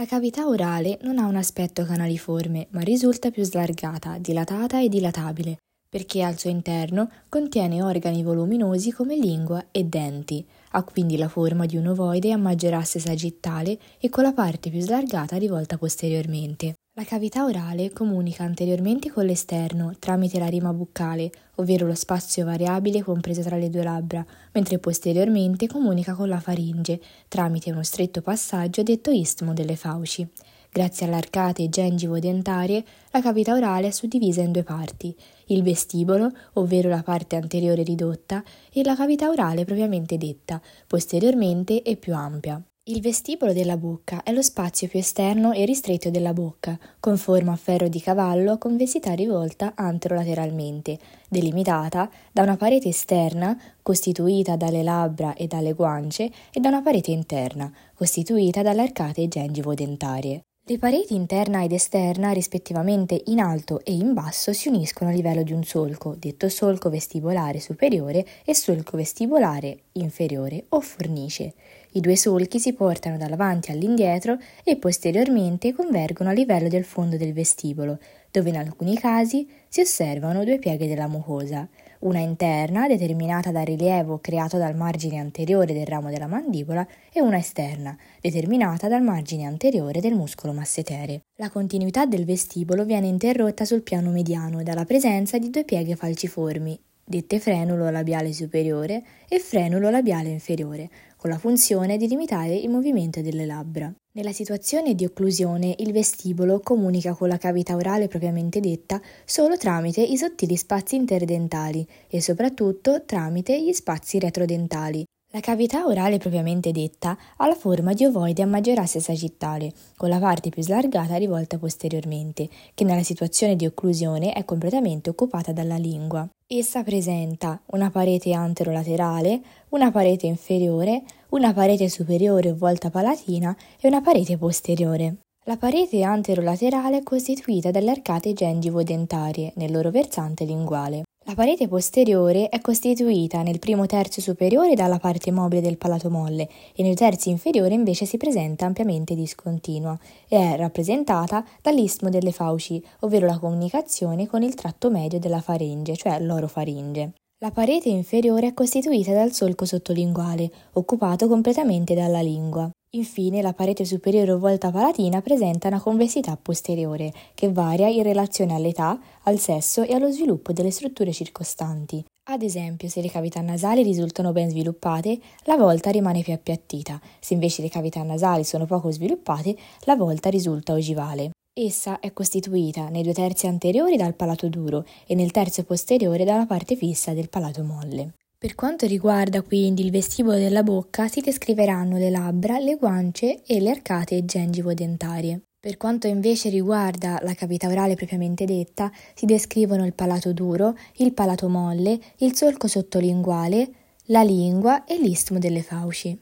La cavità orale non ha un aspetto canaliforme, ma risulta più slargata, dilatata e dilatabile, perché al suo interno contiene organi voluminosi come lingua e denti. Ha quindi la forma di un ovoide a maggior asse sagittale e con la parte più slargata rivolta posteriormente. La cavità orale comunica anteriormente con l'esterno tramite la rima buccale, ovvero lo spazio variabile compreso tra le due labbra, mentre posteriormente comunica con la faringe tramite uno stretto passaggio detto istmo delle fauci. Grazie all'arcate gengivo-dentarie, la cavità orale è suddivisa in due parti, il vestibolo, ovvero la parte anteriore ridotta, e la cavità orale propriamente detta, posteriormente e più ampia. Il vestibolo della bocca è lo spazio più esterno e ristretto della bocca, con forma a ferro di cavallo a convessità rivolta anterolateralmente, delimitata da una parete esterna costituita dalle labbra e dalle guance e da una parete interna costituita dalle arcate gengivo-dentarie. Le pareti interna ed esterna, rispettivamente in alto e in basso, si uniscono a livello di un solco, detto solco vestibolare superiore e solco vestibolare inferiore o fornice. I due solchi si portano dall'avanti all'indietro e posteriormente convergono a livello del fondo del vestibolo, dove in alcuni casi si osservano due pieghe della mucosa una interna determinata dal rilievo creato dal margine anteriore del ramo della mandibola e una esterna determinata dal margine anteriore del muscolo massetere. La continuità del vestibolo viene interrotta sul piano mediano dalla presenza di due pieghe falciformi, dette frenulo labiale superiore e frenulo labiale inferiore, con la funzione di limitare il movimento delle labbra. Nella situazione di occlusione il vestibolo comunica con la cavità orale propriamente detta solo tramite i sottili spazi interdentali e soprattutto tramite gli spazi retrodentali. La cavità orale propriamente detta ha la forma di ovoide a maggior asse sagittale, con la parte più slargata rivolta posteriormente, che nella situazione di occlusione è completamente occupata dalla lingua. Essa presenta una parete anterolaterale, una parete inferiore, una parete superiore o volta palatina e una parete posteriore. La parete anterolaterale è costituita dalle arcate gengivo-dentarie nel loro versante linguale. La parete posteriore è costituita nel primo terzo superiore dalla parte mobile del palato molle e nel terzo inferiore invece si presenta ampiamente discontinua e è rappresentata dall'istmo delle fauci, ovvero la comunicazione con il tratto medio della faringe, cioè l'orofaringe. La parete inferiore è costituita dal solco sottolinguale, occupato completamente dalla lingua. Infine, la parete superiore o volta palatina presenta una convessità posteriore, che varia in relazione all'età, al sesso e allo sviluppo delle strutture circostanti. Ad esempio, se le cavità nasali risultano ben sviluppate, la volta rimane più appiattita, se invece le cavità nasali sono poco sviluppate, la volta risulta ogivale. Essa è costituita nei due terzi anteriori dal palato duro e nel terzo posteriore dalla parte fissa del palato molle. Per quanto riguarda quindi il vestibolo della bocca, si descriveranno le labbra, le guance e le arcate gengivo-dentarie. Per quanto invece riguarda la cavità orale propriamente detta, si descrivono il palato duro, il palato molle, il solco sottolinguale, la lingua e l'istmo delle fauci.